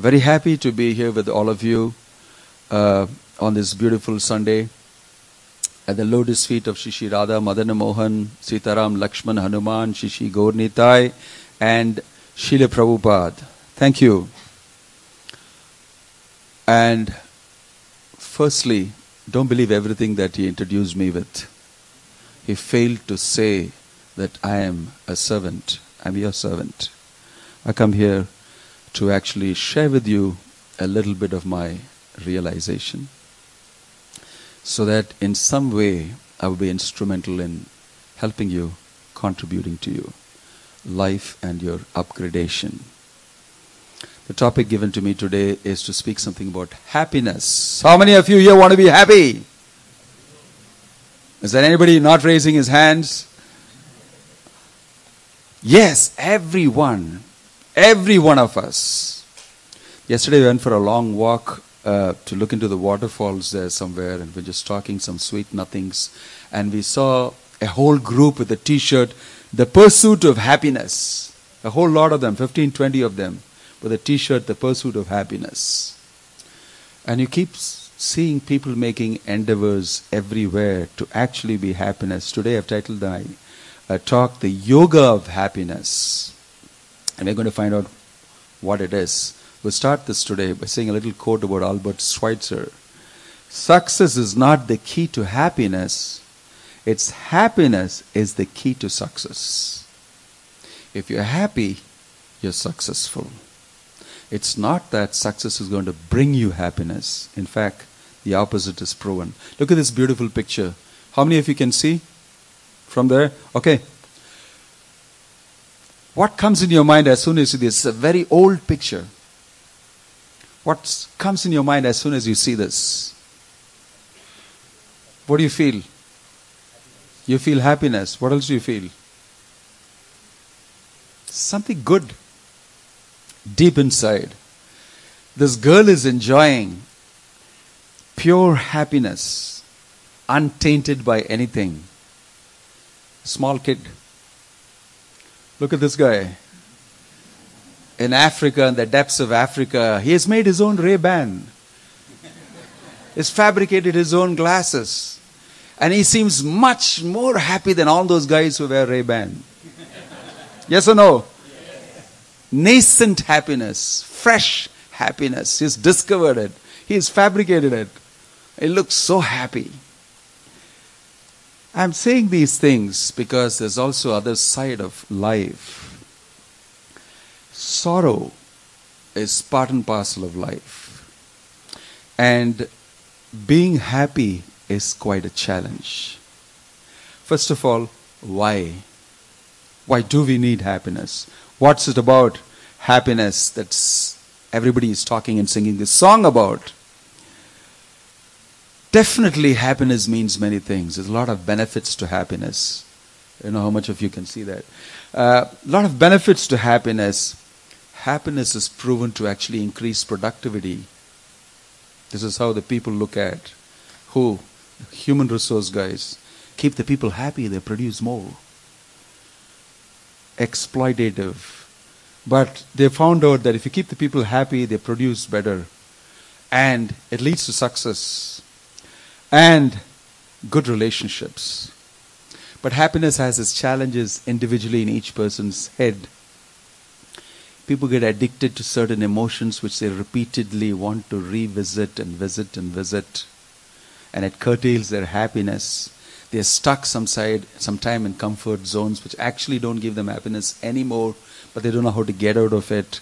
Very happy to be here with all of you uh, on this beautiful Sunday at the lotus feet of Sri Sri Radha, Madana Mohan, Sitaram, Lakshman, Hanuman, Sri Sri Gaurnitai, and Srila Prabhupada. Thank you. And firstly, don't believe everything that he introduced me with. He failed to say that I am a servant. I'm your servant. I come here to actually share with you a little bit of my realization so that in some way I will be instrumental in helping you, contributing to you, life and your upgradation. The topic given to me today is to speak something about happiness. How many of you here want to be happy? Is there anybody not raising his hands? Yes, everyone. Every one of us. Yesterday we went for a long walk uh, to look into the waterfalls there somewhere, and we are just talking some sweet nothings. And we saw a whole group with a t shirt, The Pursuit of Happiness. A whole lot of them, 15, 20 of them, with a t shirt, The Pursuit of Happiness. And you keep seeing people making endeavors everywhere to actually be happiness. Today I've titled my uh, talk, The Yoga of Happiness. And we're going to find out what it is. We'll start this today by saying a little quote about Albert Schweitzer. Success is not the key to happiness, it's happiness is the key to success. If you're happy, you're successful. It's not that success is going to bring you happiness. In fact, the opposite is proven. Look at this beautiful picture. How many of you can see from there? Okay, what comes in your mind as soon as you see this? A very old picture. What comes in your mind as soon as you see this? What do you feel? You feel happiness. What else do you feel? Something good deep inside. This girl is enjoying pure happiness, untainted by anything. Small kid Look at this guy. In Africa, in the depths of Africa, he has made his own Ray Ban. He's fabricated his own glasses. And he seems much more happy than all those guys who wear Ray Ban. Yes or no? Nascent happiness, fresh happiness. He's discovered it, he's fabricated it. He looks so happy. I'm saying these things because there's also other side of life. Sorrow is part and parcel of life. And being happy is quite a challenge. First of all, why? Why do we need happiness? What's it about happiness that's everybody is talking and singing this song about? Definitely, happiness means many things. There's a lot of benefits to happiness. I don't know how much of you can see that. A uh, lot of benefits to happiness. Happiness is proven to actually increase productivity. This is how the people look at who? Human resource guys. Keep the people happy, they produce more. Exploitative. But they found out that if you keep the people happy, they produce better. And it leads to success and good relationships. But happiness has its challenges individually in each person's head. People get addicted to certain emotions which they repeatedly want to revisit and visit and visit, and it curtails their happiness. They're stuck some side, sometime in comfort zones which actually don't give them happiness anymore, but they don't know how to get out of it.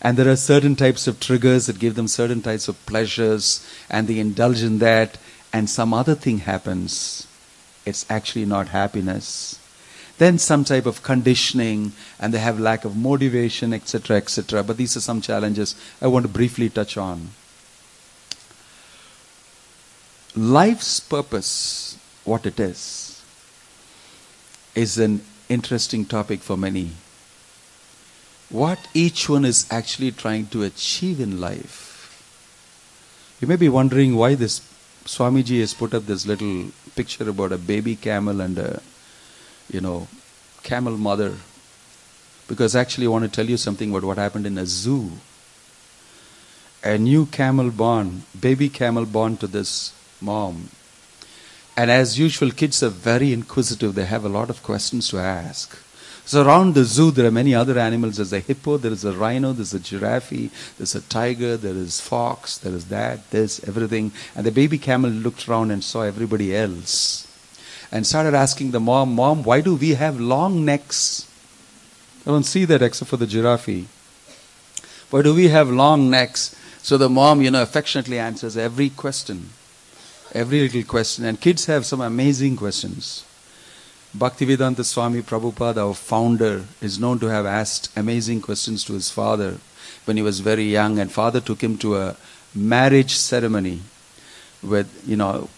And there are certain types of triggers that give them certain types of pleasures, and they indulge in that, and some other thing happens, it's actually not happiness. then some type of conditioning, and they have lack of motivation, etc., etc. But these are some challenges I want to briefly touch on. Life's purpose, what it is, is an interesting topic for many. What each one is actually trying to achieve in life. You may be wondering why this Swamiji has put up this little picture about a baby camel and a, you know, camel mother. Because actually, I want to tell you something about what happened in a zoo. A new camel born, baby camel born to this mom. And as usual, kids are very inquisitive. They have a lot of questions to ask. So around the zoo, there are many other animals. There's a hippo, there is a rhino, there's a giraffe, there's a tiger, there is fox, there is that, this, everything. And the baby camel looked around and saw everybody else and started asking the mom, Mom, why do we have long necks? I don't see that except for the giraffe. Why do we have long necks? So the mom, you know, affectionately answers every question, every little question. And kids have some amazing questions. Bhaktivedanta Swami Prabhupada, our founder, is known to have asked amazing questions to his father when he was very young, and father took him to a marriage ceremony with, you know,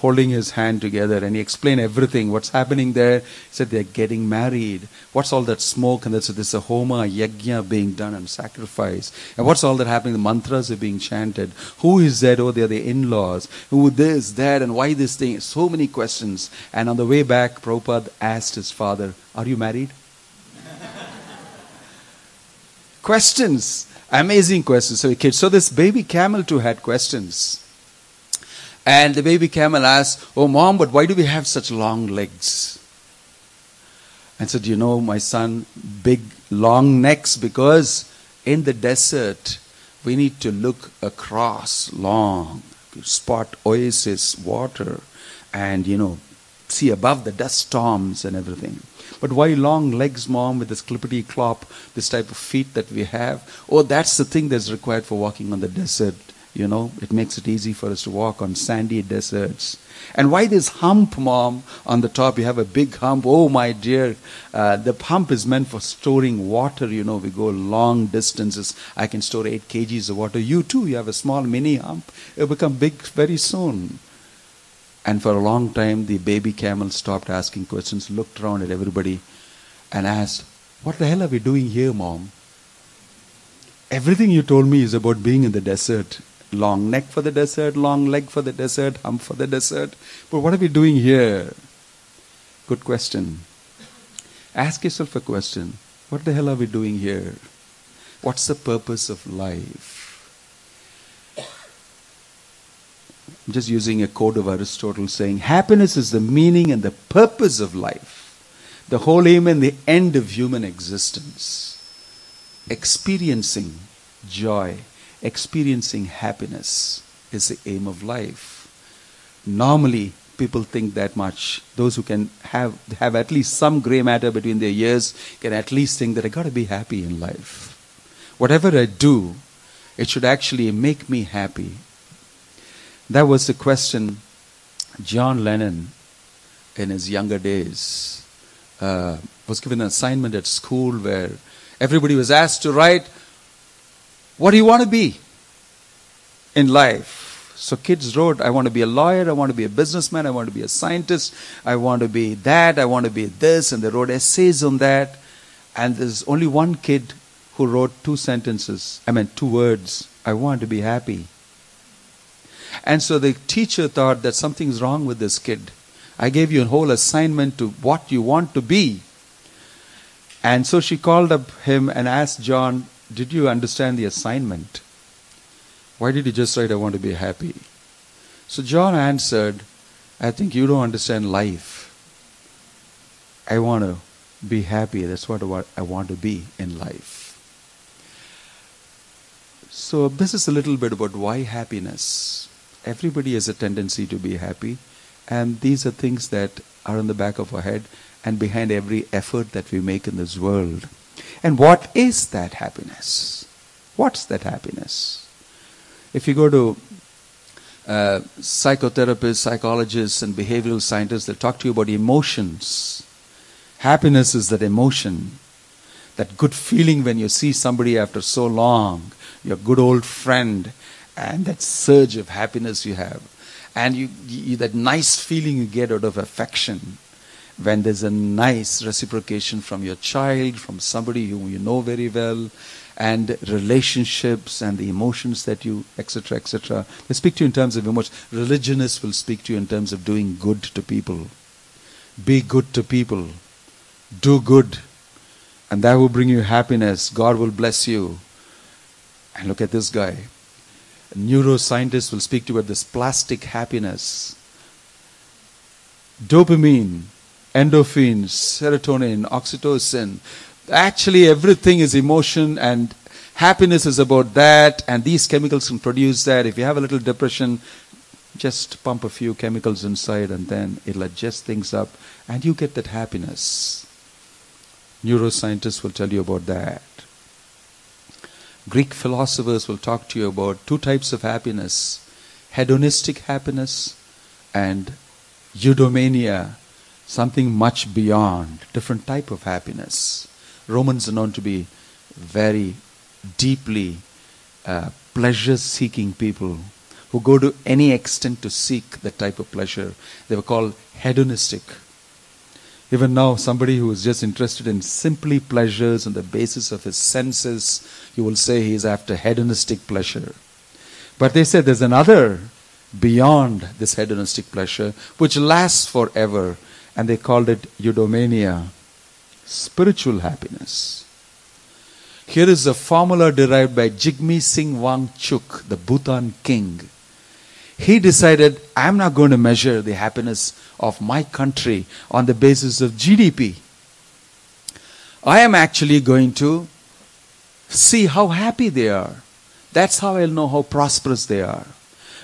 holding his hand together and he explained everything. What's happening there? He said they're getting married. What's all that smoke and there's, there's a homa yajna being done and sacrifice and what's all that happening? The mantras are being chanted. Who is that oh they're the in-laws. Who this that and why this thing? So many questions. And on the way back Prabhupada asked his father are you married? Questions. Amazing questions. So kid so this baby camel too had questions and the baby camel asked, Oh, mom, but why do we have such long legs? And said, You know, my son, big, long necks because in the desert we need to look across long, spot oasis, water, and, you know, see above the dust storms and everything. But why long legs, mom, with this clippity clop, this type of feet that we have? Oh, that's the thing that's required for walking on the desert you know, it makes it easy for us to walk on sandy deserts. And why this hump, mom, on the top? You have a big hump. Oh, my dear. Uh, the hump is meant for storing water. You know, we go long distances. I can store 8 kgs of water. You too, you have a small mini hump. It'll become big very soon. And for a long time, the baby camel stopped asking questions, looked around at everybody, and asked, What the hell are we doing here, mom? Everything you told me is about being in the desert. Long neck for the desert, long leg for the desert, hump for the desert. But what are we doing here? Good question. Ask yourself a question. What the hell are we doing here? What's the purpose of life? I'm just using a quote of Aristotle saying, Happiness is the meaning and the purpose of life, the whole aim and the end of human existence. Experiencing joy experiencing happiness is the aim of life. Normally, people think that much. Those who can have, have at least some gray matter between their ears can at least think that I got to be happy in life. Whatever I do, it should actually make me happy. That was the question John Lennon, in his younger days, uh, was given an assignment at school where everybody was asked to write what do you want to be in life? So kids wrote, I want to be a lawyer, I want to be a businessman, I want to be a scientist, I want to be that, I want to be this, and they wrote essays on that. And there's only one kid who wrote two sentences, I mean, two words I want to be happy. And so the teacher thought that something's wrong with this kid. I gave you a whole assignment to what you want to be. And so she called up him and asked John, did you understand the assignment? Why did you just write, I want to be happy? So John answered, I think you don't understand life. I want to be happy. That's what I want to be in life. So, this is a little bit about why happiness. Everybody has a tendency to be happy, and these are things that are in the back of our head and behind every effort that we make in this world. And what is that happiness? What's that happiness? If you go to uh, psychotherapists, psychologists, and behavioral scientists, they'll talk to you about emotions. Happiness is that emotion, that good feeling when you see somebody after so long, your good old friend, and that surge of happiness you have. And you, you, that nice feeling you get out of affection when there's a nice reciprocation from your child, from somebody whom you know very well, and relationships and the emotions that you, etc., etc. They speak to you in terms of emotions. Religionists will speak to you in terms of doing good to people. Be good to people. Do good. And that will bring you happiness. God will bless you. And look at this guy. Neuroscientists will speak to you about this plastic happiness. Dopamine, endorphins, serotonin, oxytocin. Actually, everything is emotion, and happiness is about that, and these chemicals can produce that. If you have a little depression, just pump a few chemicals inside, and then it'll adjust things up, and you get that happiness. Neuroscientists will tell you about that. Greek philosophers will talk to you about two types of happiness hedonistic happiness and eudaimonia, something much beyond, different type of happiness. Romans are known to be very deeply uh, pleasure seeking people who go to any extent to seek that type of pleasure. They were called hedonistic. Even now, somebody who is just interested in simply pleasures on the basis of his senses, you will say he is after hedonistic pleasure. But they said there's another beyond this hedonistic pleasure which lasts forever, and they called it eudaimonia, spiritual happiness. Here is a formula derived by Jigme Singh Wangchuk, the Bhutan king. He decided, I'm not going to measure the happiness of my country on the basis of GDP. I am actually going to see how happy they are. That's how I'll know how prosperous they are.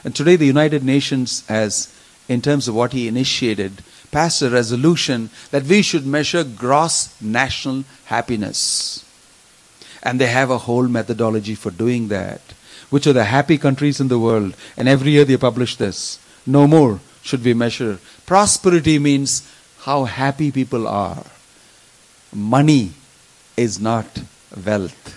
And today, the United Nations has, in terms of what he initiated, passed a resolution that we should measure gross national happiness. And they have a whole methodology for doing that. Which are the happy countries in the world? And every year they publish this. No more should we measure. Prosperity means how happy people are. Money is not wealth.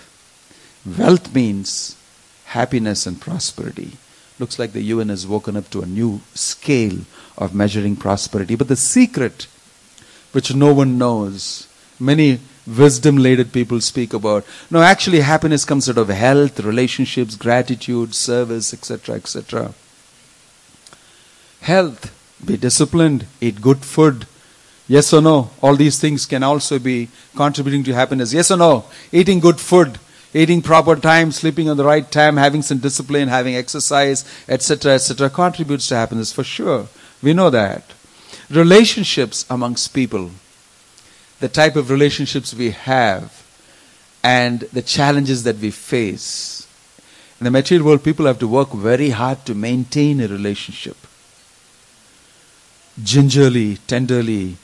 Wealth means happiness and prosperity. Looks like the UN has woken up to a new scale of measuring prosperity. But the secret, which no one knows, many wisdom laden people speak about. No, actually, happiness comes out of health, relationships, gratitude, service, etc., etc. Health, be disciplined, eat good food. Yes or no? All these things can also be contributing to happiness. Yes or no? Eating good food, eating proper time, sleeping on the right time, having some discipline, having exercise, etc., etc., contributes to happiness for sure. We know that. Relationships amongst people, the type of relationships we have, and the challenges that we face. In the material world, people have to work very hard to maintain a relationship gingerly, tenderly.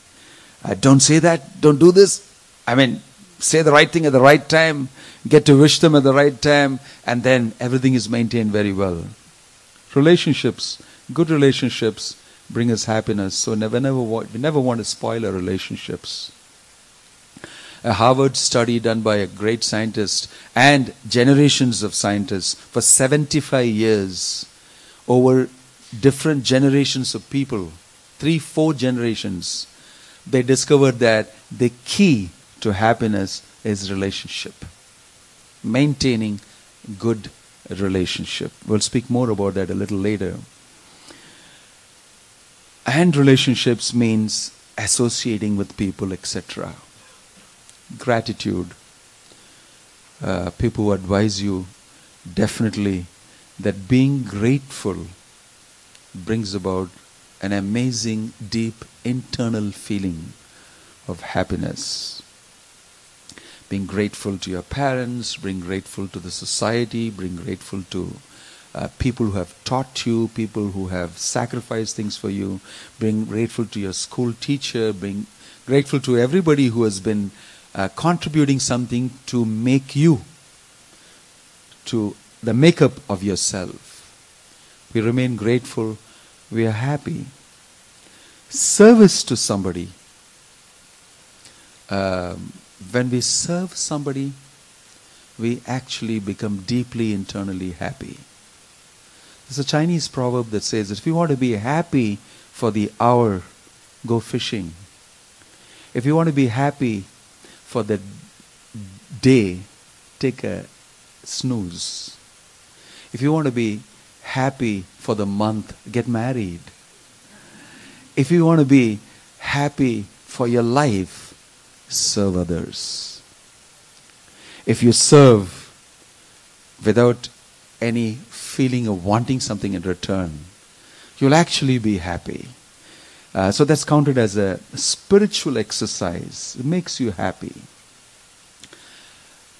Uh, don't say that, don't do this. I mean, say the right thing at the right time, get to wish them at the right time, and then everything is maintained very well. Relationships, good relationships, bring us happiness. So never, never, we never want to spoil our relationships. A Harvard study done by a great scientist and generations of scientists for 75 years over different generations of people three, four generations, they discovered that the key to happiness is relationship. Maintaining good relationship. We'll speak more about that a little later. And relationships means associating with people, etc. Gratitude. Uh, people who advise you definitely that being grateful brings about an amazing, deep internal feeling of happiness. Being grateful to your parents, being grateful to the society, being grateful to uh, people who have taught you, people who have sacrificed things for you, being grateful to your school teacher, being grateful to everybody who has been uh, contributing something to make you, to the makeup of yourself. We remain grateful we are happy. Service to somebody. um, when we serve somebody, we actually become deeply internally happy. There's a Chinese proverb that says if you want to be happy for the hour, go fishing. If you want to be happy for the day, take a snooze. If you want to be happy for the month, get married. If you want to be happy for your life, serve others. If you serve without any feeling of wanting something in return, you'll actually be happy. Uh, so that's counted as a spiritual exercise. It makes you happy.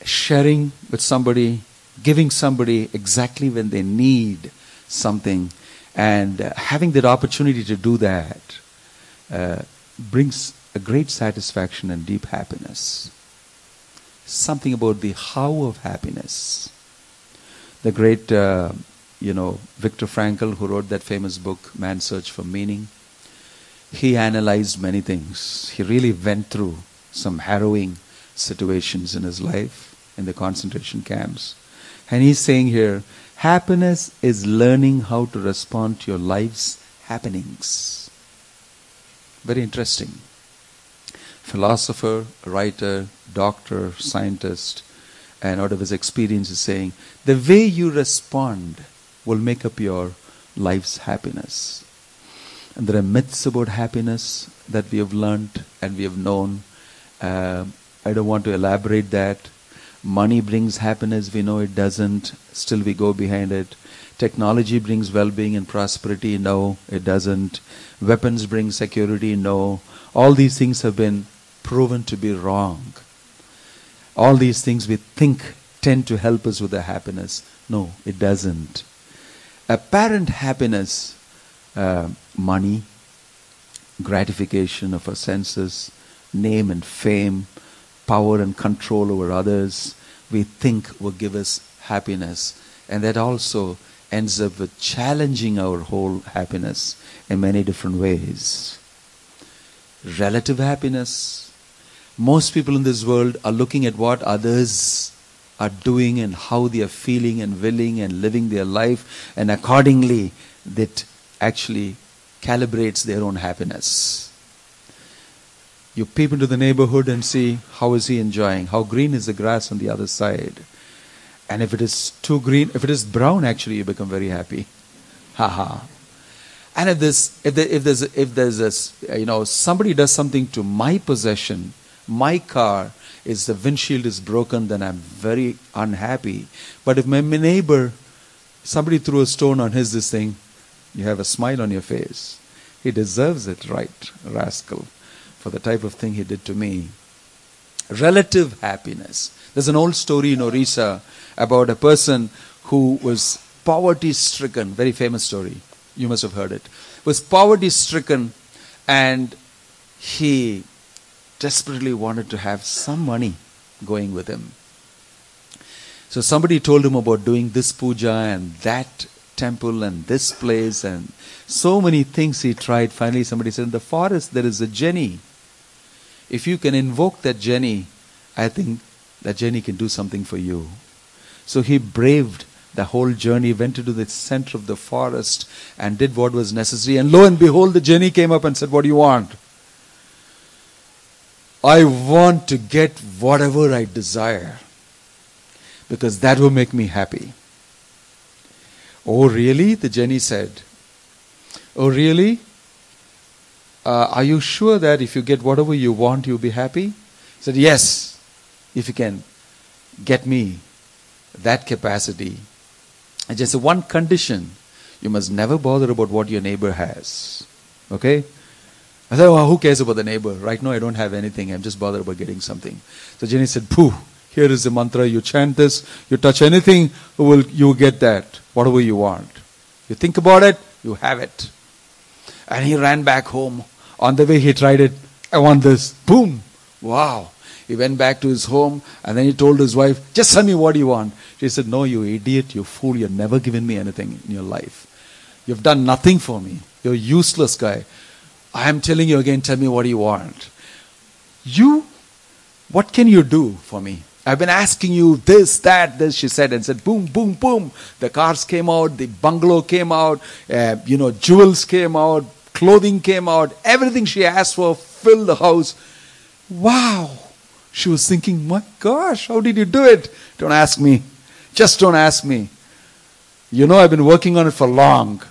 Sharing with somebody, giving somebody exactly when they need something, and uh, having that opportunity to do that uh, brings a great satisfaction and deep happiness. Something about the how of happiness. The great, uh, you know, Viktor Frankl, who wrote that famous book, Man's Search for Meaning, he analyzed many things. He really went through some harrowing situations in his life in the concentration camps. And he's saying here, happiness is learning how to respond to your life's happenings. Very interesting. Philosopher, writer, doctor, scientist, and out of his experience is saying, the way you respond will make up your life's happiness. And there are myths about happiness that we have learned and we have known. Uh, I don't want to elaborate that. Money brings happiness, we know it doesn't. Still, we go behind it. Technology brings well being and prosperity, no, it doesn't. Weapons bring security, no. All these things have been proven to be wrong. All these things we think tend to help us with the happiness. No, it doesn't. Apparent happiness uh, money, gratification of our senses, name and fame, power and control over others, we think will give us happiness. And that also ends up with challenging our whole happiness in many different ways. Relative happiness. Most people in this world are looking at what others are doing and how they are feeling and willing and living their life, and accordingly, that actually calibrates their own happiness. You peep into the neighborhood and see how is he enjoying, how green is the grass on the other side. And if it is too green, if it is brown, actually you become very happy. Haha. and if this, if, there, if there's, if there's a, you know, somebody does something to my possession, my car, is the windshield is broken, then I'm very unhappy. But if my neighbor, somebody threw a stone on his this thing, you have a smile on your face. He deserves it, right, rascal, for the type of thing he did to me. Relative happiness. There's an old story in Orissa about a person who was poverty stricken, very famous story. You must have heard it. Was poverty stricken and he desperately wanted to have some money going with him. So somebody told him about doing this puja and that temple and this place and so many things he tried. Finally, somebody said, In the forest there is a Jenny. If you can invoke that Jenny, I think that Jenny can do something for you. So he braved the whole journey, went into the center of the forest and did what was necessary. And lo and behold, the Jenny came up and said, What do you want? I want to get whatever I desire because that will make me happy. Oh, really? The Jenny said. Oh, really? Uh, are you sure that if you get whatever you want, you'll be happy? He said, Yes, if you can get me that capacity. And just one condition you must never bother about what your neighbor has. Okay? I said, well, who cares about the neighbor? Right now, I don't have anything. I'm just bothered about getting something. So Jenny said, Pooh, here is the mantra. You chant this, you touch anything, you will you get that, whatever you want. You think about it, you have it. And he ran back home. On the way, he tried it. I want this. Boom. Wow. He went back to his home and then he told his wife, Just tell me what you want. She said, No, you idiot, you fool, you've never given me anything in your life. You've done nothing for me. You're a useless guy. I am telling you again, tell me what you want. You What can you do for me? I've been asking you this, that, this, she said, and said, boom, boom, boom. The cars came out, the bungalow came out, uh, you know, jewels came out, clothing came out, everything she asked for filled the house. Wow. She was thinking, my gosh, how did you do it? Don't ask me. Just don't ask me. You know, I've been working on it for long.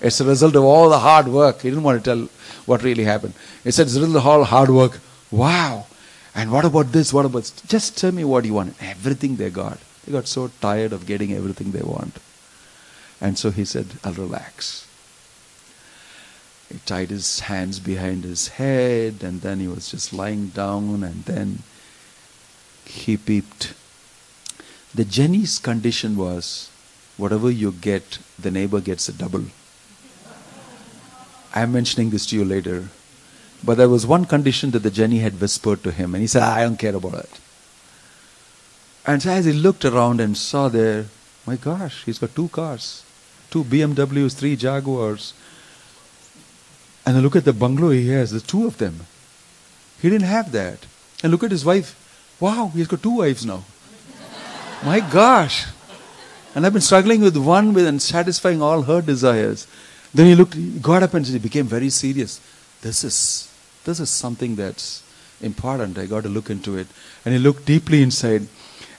It's a result of all the hard work. He didn't want to tell what really happened. He said, it's a all hard work. Wow. And what about this? What about this? Just tell me what you want. Everything they got. They got so tired of getting everything they want. And so he said, I'll relax. He tied his hands behind his head and then he was just lying down and then he peeped. The Jenny's condition was whatever you get, the neighbor gets a double. I'm mentioning this to you later. But there was one condition that the Jenny had whispered to him, and he said, I don't care about it. And so as he looked around and saw there, my gosh, he's got two cars, two BMWs, three Jaguars. And I look at the bungalow he has, the two of them. He didn't have that. And look at his wife. Wow, he's got two wives now. my gosh. And I've been struggling with one with and satisfying all her desires. Then he looked, he got up and he became very serious. This is this is something that's important. I got to look into it. And he looked deeply inside.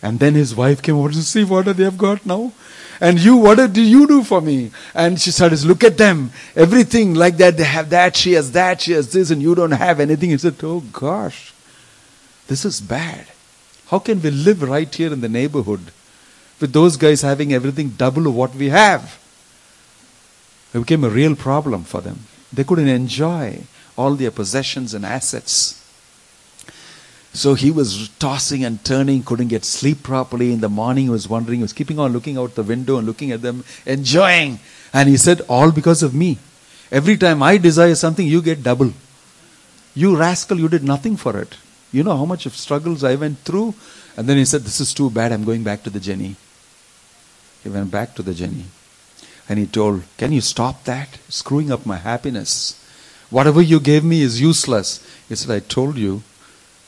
And then his wife came over to see what they have got now. And you, what did you do for me? And she said, look at them. Everything like that. They have that, she has that, she has this, and you don't have anything. He said, oh gosh, this is bad. How can we live right here in the neighborhood with those guys having everything double what we have? It became a real problem for them. They couldn't enjoy all their possessions and assets. So he was tossing and turning, couldn't get sleep properly. In the morning, he was wondering, he was keeping on looking out the window and looking at them, enjoying. And he said, All because of me. Every time I desire something, you get double. You rascal, you did nothing for it. You know how much of struggles I went through? And then he said, This is too bad, I'm going back to the Jenny. He went back to the Jenny. And he told, Can you stop that? Screwing up my happiness. Whatever you gave me is useless. He said, I told you,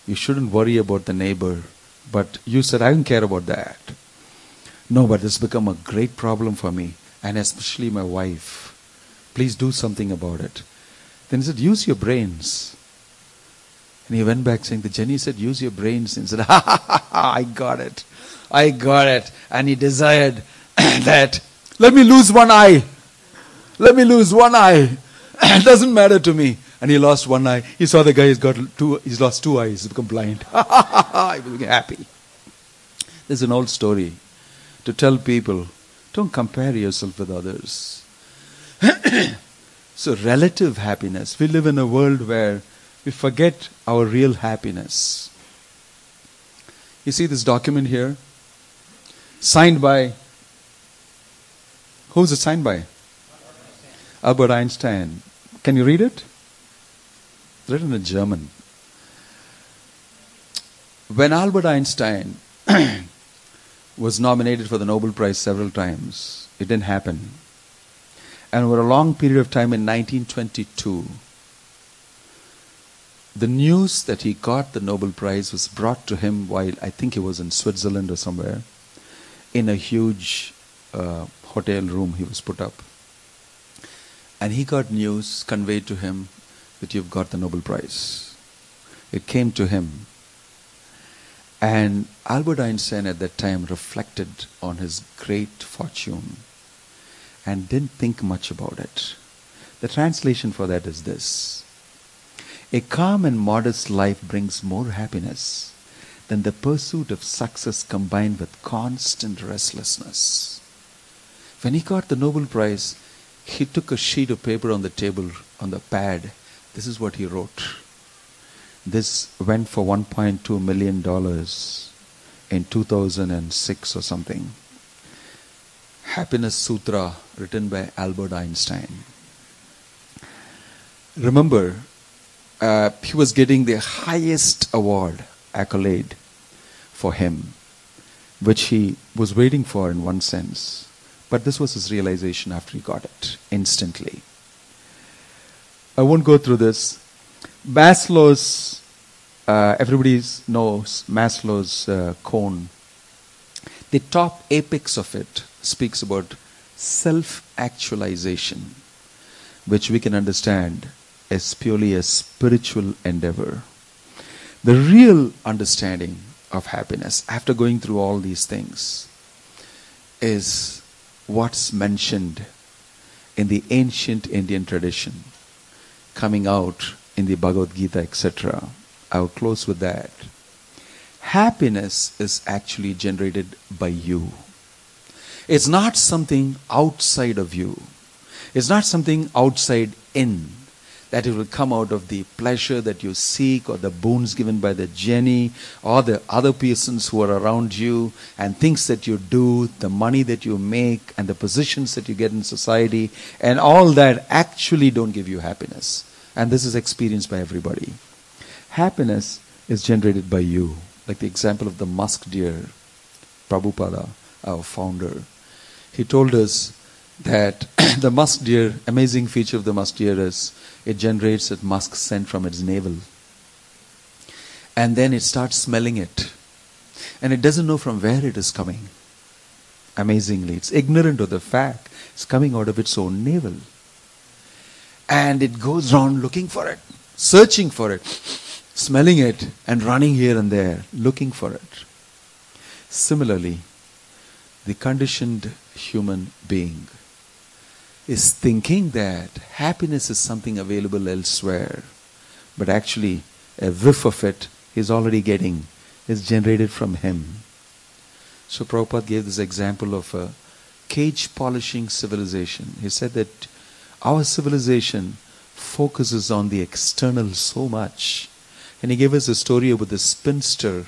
you shouldn't worry about the neighbor. But you said, I don't care about that. No, but it's become a great problem for me, and especially my wife. Please do something about it. Then he said, Use your brains. And he went back saying, The Jenny said, Use your brains. And he said, Ha ha ha, ha I got it. I got it. And he desired that, let me lose one eye. Let me lose one eye. it doesn't matter to me. And he lost one eye. He saw the guy, he's got two, he's lost two eyes, he's become blind. he was happy. There's an old story to tell people, don't compare yourself with others. so relative happiness. We live in a world where we forget our real happiness. You see this document here? Signed by, who's it signed by? Albert Einstein. Can you read it? It's written in German. When Albert Einstein was nominated for the Nobel Prize several times, it didn't happen. And over a long period of time in 1922, the news that he got the Nobel Prize was brought to him while I think he was in Switzerland or somewhere in a huge uh, hotel room he was put up. And he got news conveyed to him that you've got the Nobel Prize. It came to him. And Albert Einstein at that time reflected on his great fortune and didn't think much about it. The translation for that is this A calm and modest life brings more happiness than the pursuit of success combined with constant restlessness. When he got the Nobel Prize, he took a sheet of paper on the table, on the pad. This is what he wrote. This went for $1.2 million in 2006 or something. Happiness Sutra, written by Albert Einstein. Remember, uh, he was getting the highest award, accolade, for him, which he was waiting for in one sense. But this was his realization after he got it instantly. I won't go through this. Maslow's uh, everybody knows Maslow's uh, cone. The top apex of it speaks about self actualization, which we can understand as purely a spiritual endeavor. The real understanding of happiness, after going through all these things, is what's mentioned in the ancient Indian tradition, coming out in the Bhagavad Gita, etc. I'll close with that. Happiness is actually generated by you. It's not something outside of you. It's not something outside in that it will come out of the pleasure that you seek or the boons given by the genie or the other persons who are around you and things that you do, the money that you make and the positions that you get in society and all that actually don't give you happiness. And this is experienced by everybody. Happiness is generated by you. Like the example of the musk deer, Prabhupada, our founder. He told us that the musk deer, amazing feature of the musk deer is it generates a musk scent from its navel. And then it starts smelling it. And it doesn't know from where it is coming. Amazingly, it's ignorant of the fact it's coming out of its own navel. And it goes around looking for it, searching for it, smelling it, and running here and there, looking for it. Similarly, the conditioned human being is thinking that happiness is something available elsewhere, but actually a whiff of it he's already getting is generated from him. So Prabhupada gave this example of a cage polishing civilization. He said that our civilization focuses on the external so much. And he gave us a story about the spinster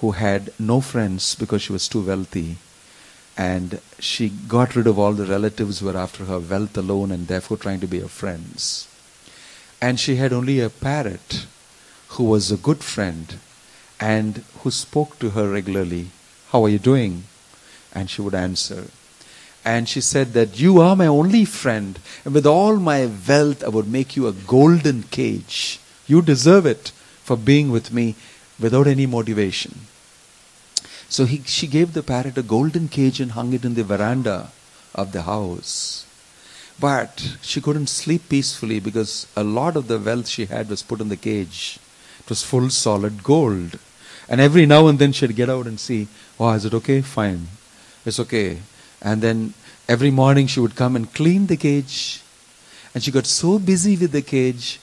who had no friends because she was too wealthy and she got rid of all the relatives who were after her wealth alone and therefore trying to be her friends. And she had only a parrot who was a good friend and who spoke to her regularly. How are you doing? And she would answer. And she said that you are my only friend, and with all my wealth, I would make you a golden cage. You deserve it for being with me without any motivation. So he, she gave the parrot a golden cage and hung it in the veranda of the house. But she couldn't sleep peacefully because a lot of the wealth she had was put in the cage. It was full solid gold. And every now and then she'd get out and see, oh, is it okay? Fine. It's okay. And then every morning she would come and clean the cage. And she got so busy with the cage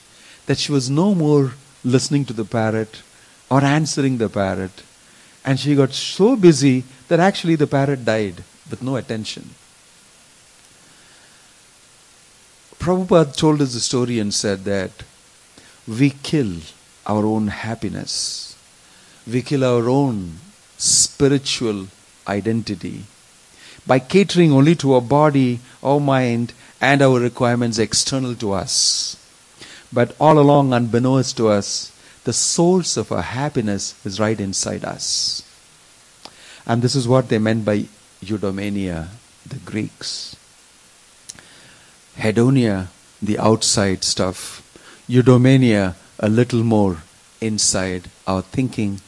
that she was no more listening to the parrot or answering the parrot. And she got so busy that actually the parrot died with no attention. Prabhupada told us the story and said that we kill our own happiness, we kill our own spiritual identity by catering only to our body, our mind, and our requirements external to us. But all along, unbeknownst to us, the source of our happiness is right inside us. And this is what they meant by eudaimonia, the Greeks. Hedonia, the outside stuff. Eudaimonia, a little more inside our thinking,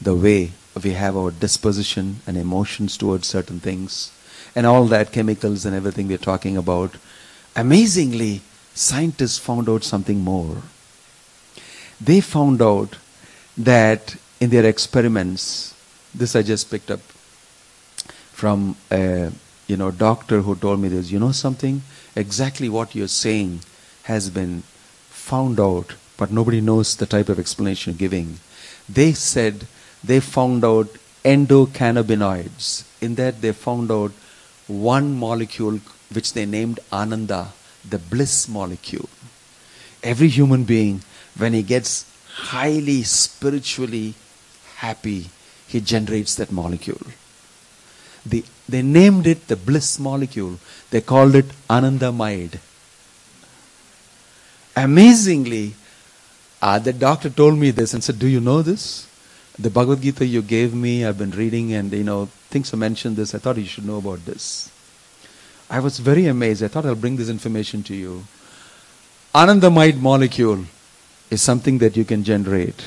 the way we have our disposition and emotions towards certain things, and all that chemicals and everything we're talking about. Amazingly, scientists found out something more they found out that in their experiments, this I just picked up from a you know doctor who told me this. You know something? Exactly what you're saying has been found out, but nobody knows the type of explanation you're giving. They said they found out endocannabinoids. In that they found out one molecule which they named Ananda, the bliss molecule. Every human being when he gets highly spiritually happy, he generates that molecule. The, they named it the bliss molecule. They called it Anandamide. Amazingly, uh, the doctor told me this and said, Do you know this? The Bhagavad Gita you gave me, I've been reading, and you know, things are mentioned this. I thought you should know about this. I was very amazed. I thought I'll bring this information to you. Anandamide molecule is something that you can generate.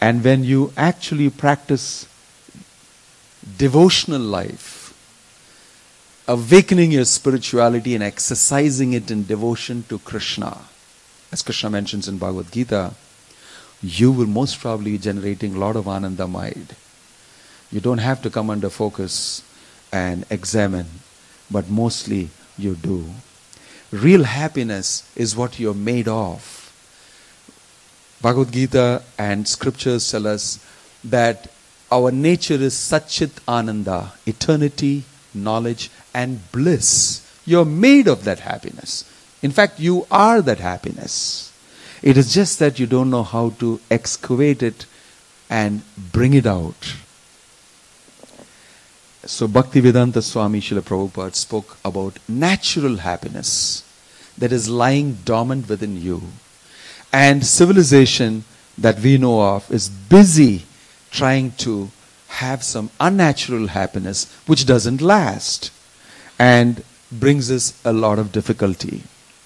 And when you actually practice devotional life, awakening your spirituality and exercising it in devotion to Krishna, as Krishna mentions in Bhagavad Gita, you will most probably be generating a lot of anandamide. You don't have to come under focus and examine, but mostly you do. Real happiness is what you're made of. Bhagavad Gita and scriptures tell us that our nature is Satchit Ananda, eternity, knowledge, and bliss. You're made of that happiness. In fact, you are that happiness. It is just that you don't know how to excavate it and bring it out. So Bhaktivedanta Swami Srila Prabhupada spoke about natural happiness that is lying dormant within you. And civilization that we know of is busy trying to have some unnatural happiness which doesn't last and brings us a lot of difficulty.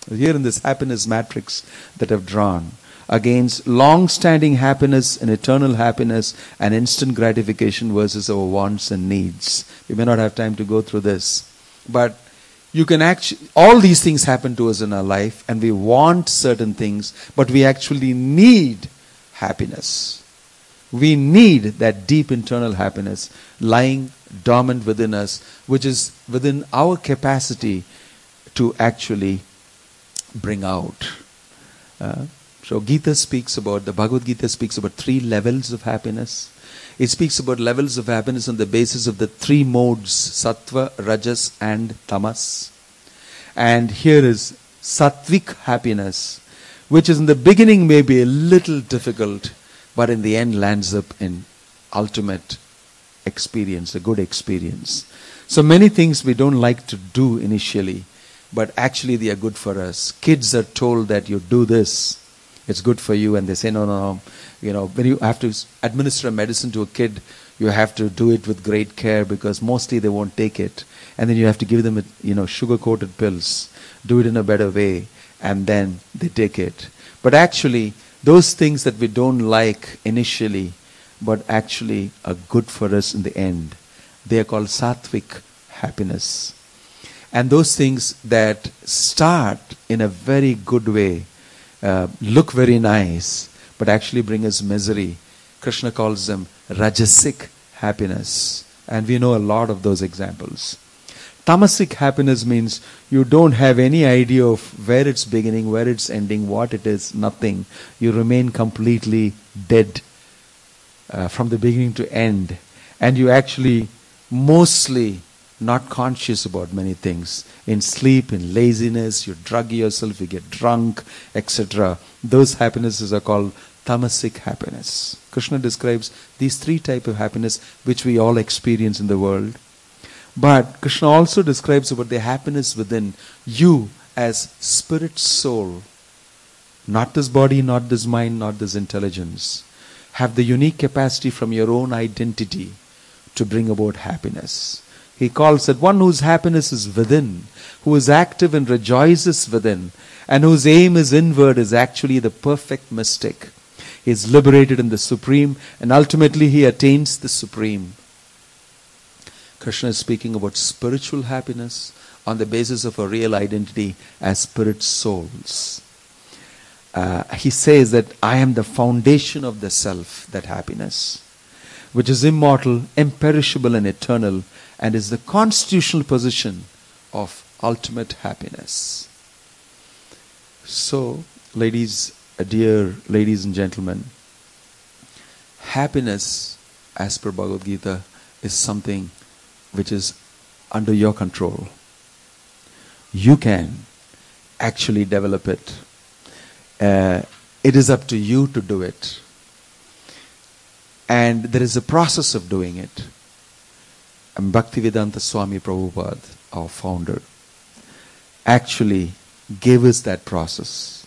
Here in this happiness matrix that I've drawn, against long standing happiness and eternal happiness and instant gratification versus our wants and needs. We may not have time to go through this. But you can actually, all these things happen to us in our life, and we want certain things, but we actually need happiness. We need that deep internal happiness lying dormant within us, which is within our capacity to actually bring out. Uh, so Gita speaks about, the Bhagavad Gita speaks about three levels of happiness. It speaks about levels of happiness on the basis of the three modes, sattva, rajas and tamas. And here is sattvic happiness, which is in the beginning may be a little difficult, but in the end lands up in ultimate experience, a good experience. So many things we don't like to do initially, but actually they are good for us. Kids are told that you do this, it's good for you and they say no no no you know when you have to administer a medicine to a kid you have to do it with great care because mostly they won't take it. And then you have to give them you know sugar coated pills do it in a better way and then they take it. But actually those things that we don't like initially but actually are good for us in the end they are called sattvic happiness. And those things that start in a very good way uh, look very nice, but actually bring us misery. Krishna calls them rajasic happiness. And we know a lot of those examples. Tamasic happiness means you don't have any idea of where it's beginning, where it's ending, what it is, nothing. You remain completely dead uh, from the beginning to end. And you actually mostly not conscious about many things. In sleep, in laziness, you drug yourself, you get drunk, etc. Those happinesses are called tamasic happiness. Krishna describes these three type of happiness which we all experience in the world. But Krishna also describes about the happiness within you as spirit soul. Not this body, not this mind, not this intelligence. Have the unique capacity from your own identity to bring about happiness. He calls it one whose happiness is within, who is active and rejoices within, and whose aim is inward is actually the perfect mystic. He is liberated in the supreme, and ultimately he attains the supreme. Krishna is speaking about spiritual happiness on the basis of a real identity as spirit souls. Uh, he says that I am the foundation of the self, that happiness, which is immortal, imperishable, and eternal, and is the constitutional position of ultimate happiness. So, ladies, dear ladies and gentlemen, happiness, as per Bhagavad Gita, is something which is under your control. You can actually develop it. Uh, it is up to you to do it. And there is a process of doing it. And Bhaktivedanta Swami Prabhupada, our founder, actually gave us that process.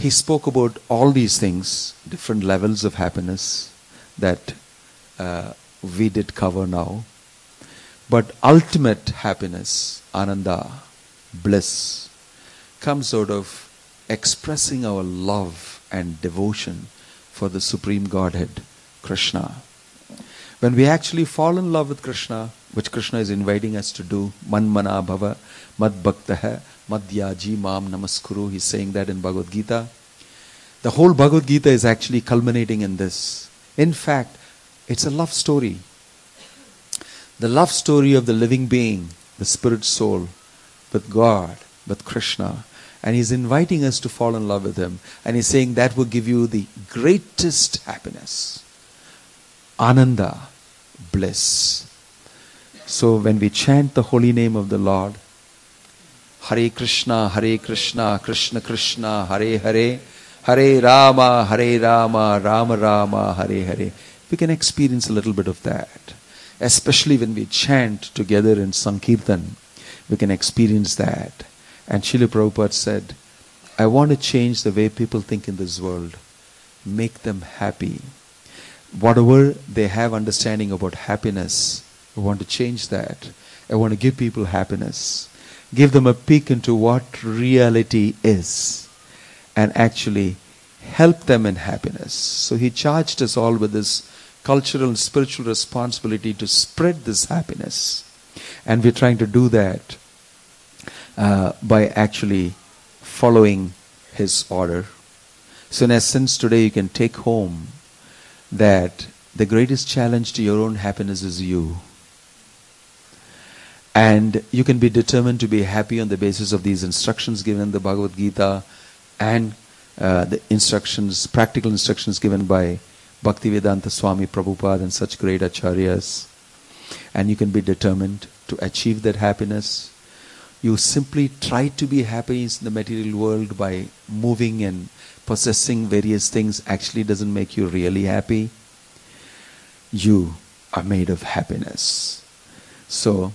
He spoke about all these things, different levels of happiness that uh, we did cover now. But ultimate happiness, ananda, bliss, comes out of expressing our love and devotion for the Supreme Godhead, Krishna. When we actually fall in love with Krishna, which Krishna is inviting us to do, Manmana Bhava, Mad Bhaktaha, Madhyaji Mam Namaskuru, he's saying that in Bhagavad Gita. The whole Bhagavad Gita is actually culminating in this. In fact, it's a love story. The love story of the living being, the spirit soul, with God, with Krishna. And he's inviting us to fall in love with him. And he's saying that will give you the greatest happiness. Ananda, bliss. So when we chant the holy name of the Lord, Hare Krishna, Hare Krishna, Krishna Krishna, Hare Hare, Hare Rama, Hare Rama, Rama Rama, Hare Hare, we can experience a little bit of that. Especially when we chant together in Sankirtan, we can experience that. And Srila Prabhupada said, I want to change the way people think in this world. Make them happy. Whatever they have understanding about happiness, I want to change that. I want to give people happiness. Give them a peek into what reality is. And actually help them in happiness. So he charged us all with this cultural and spiritual responsibility to spread this happiness. And we're trying to do that uh, by actually following his order. So, in essence, today you can take home that the greatest challenge to your own happiness is you. And you can be determined to be happy on the basis of these instructions given in the Bhagavad Gita and uh, the instructions, practical instructions given by Bhaktivedanta Swami Prabhupada and such great acharyas. And you can be determined to achieve that happiness. You simply try to be happy in the material world by moving and possessing various things actually doesn't make you really happy. You are made of happiness. So,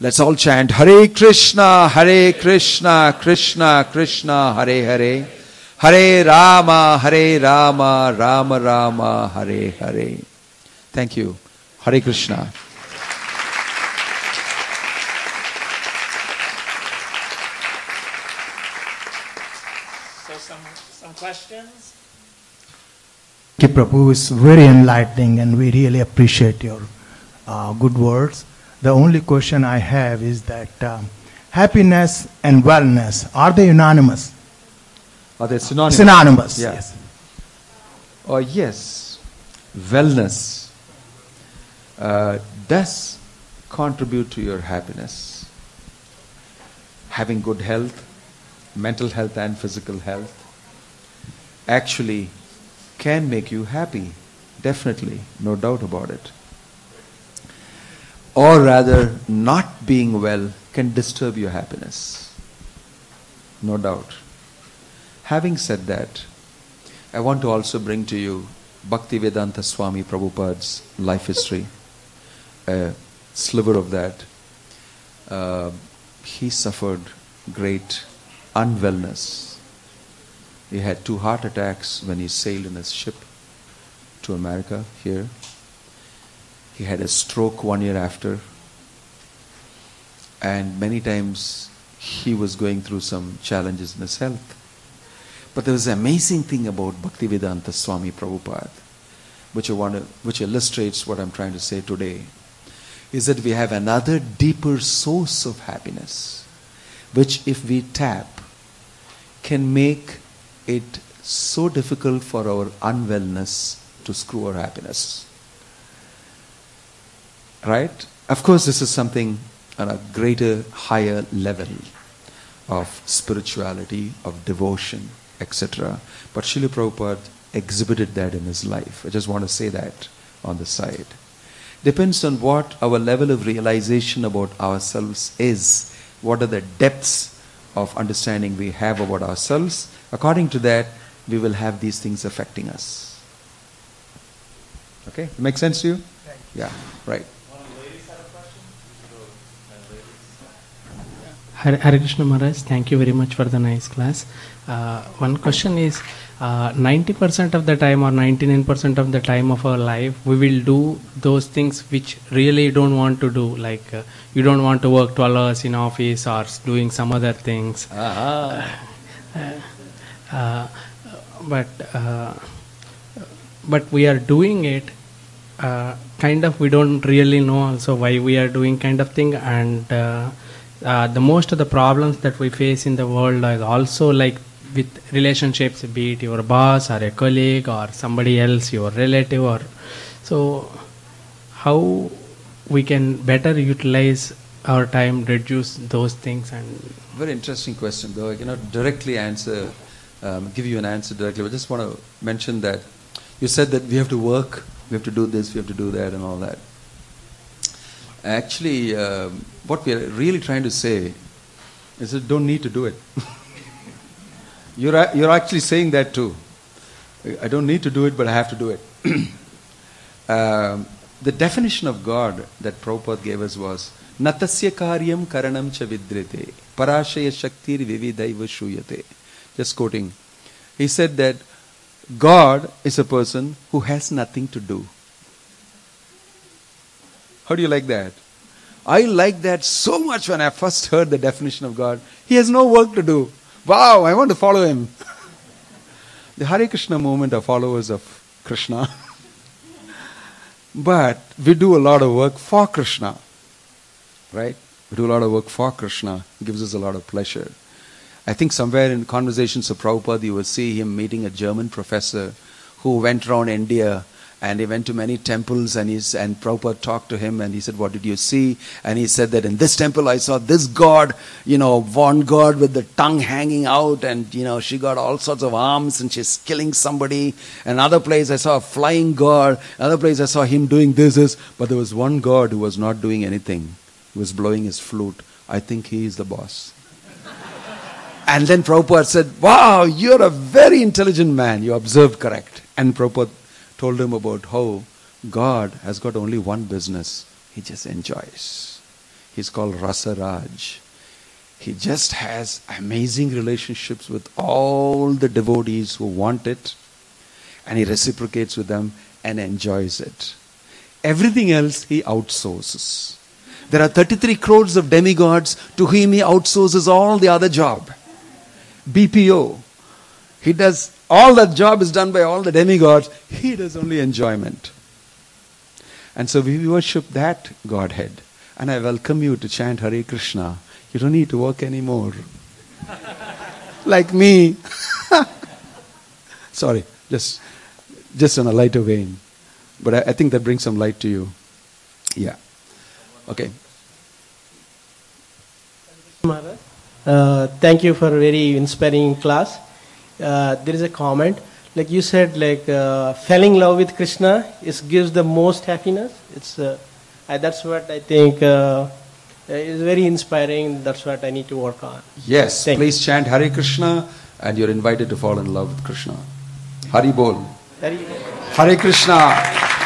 let's all chant Hare Krishna, Hare Krishna, Krishna Krishna, Hare Hare. Hare Rama, Hare Rama, Rama Rama, Hare Hare. Thank you. Hare Krishna. So some, some questions? Ki Prabhu is very enlightening and we really appreciate your uh, good words. The only question I have is that um, happiness and wellness, are they unanimous? Are they synonymous? Synonymous, Yeah. yes. Oh, yes. Wellness uh, does contribute to your happiness. Having good health, mental health, and physical health actually can make you happy. Definitely, no doubt about it. Or rather, not being well can disturb your happiness. No doubt. Having said that, I want to also bring to you Bhaktivedanta Swami Prabhupada's life history, a sliver of that. Uh, he suffered great unwellness. He had two heart attacks when he sailed in his ship to America here. He had a stroke one year after. And many times he was going through some challenges in his health. But there was an amazing thing about Bhaktivedanta Swami Prabhupada, which, I want to, which illustrates what I'm trying to say today, is that we have another deeper source of happiness, which if we tap, can make it so difficult for our unwellness to screw our happiness. Right? Of course, this is something on a greater, higher level of spirituality, of devotion, etc. But Srila Prabhupada exhibited that in his life. I just want to say that on the side. Depends on what our level of realization about ourselves is, what are the depths of understanding we have about ourselves. According to that, we will have these things affecting us. Okay? Make sense to you? Yeah, right. Hare, Krishna Maharaj, thank you very much for the nice class. Uh, one question is uh, 90% of the time or 99% of the time of our life, we will do those things which really don't want to do. Like uh, you don't want to work 12 hours in office or doing some other things. Ah, Uh, but uh, but we are doing it uh, kind of we don't really know also why we are doing kind of thing and uh, the most of the problems that we face in the world are also like with relationships be it your boss or a colleague or somebody else your relative or so how we can better utilize our time reduce those things and Very interesting question, though I cannot directly answer, um, give you an answer directly. But just want to mention that you said that we have to work, we have to do this, we have to do that, and all that. Actually, um, what we are really trying to say is that don't need to do it. you're, you're actually saying that too. I don't need to do it, but I have to do it. um, the definition of God that Prabhupada gave us was Natasya karyam karanam cha vidrite parashaya shaktir shuyate. Just quoting. He said that God is a person who has nothing to do. How do you like that? I like that so much when I first heard the definition of God. He has no work to do. Wow, I want to follow him. the Hare Krishna movement are followers of Krishna. but we do a lot of work for Krishna. Right? We do a lot of work for Krishna. It gives us a lot of pleasure. I think somewhere in conversations of Prabhupada, you will see him meeting a German professor who went around India and he went to many temples and, he's, and Prabhupada talked to him and he said, What did you see? And he said that in this temple I saw this god, you know, one god with the tongue hanging out and, you know, she got all sorts of arms and she's killing somebody. Another place I saw a flying god. Another place I saw him doing this, this. But there was one god who was not doing anything. He was blowing his flute. I think he is the boss. And then Prabhupada said, Wow, you're a very intelligent man. You observed correct. And Prabhupada told him about how God has got only one business. He just enjoys. He's called Rasa Raj. He just has amazing relationships with all the devotees who want it. And he reciprocates with them and enjoys it. Everything else he outsources. There are 33 crores of demigods to whom he outsources all the other job. BPO. He does all that job is done by all the demigods. He does only enjoyment. And so we worship that Godhead. And I welcome you to chant Hare Krishna. You don't need to work anymore. like me. Sorry, just just on a lighter vein. But I, I think that brings some light to you. Yeah. Okay. Uh, thank you for a very inspiring class. Uh, there is a comment, like you said, like uh, falling in love with Krishna is gives the most happiness. It's uh, I, that's what I think uh, is very inspiring. That's what I need to work on. Yes, Thank please chant Hare Krishna and you're invited to fall in love with Krishna. Hari Bol. Very- Hare Krishna.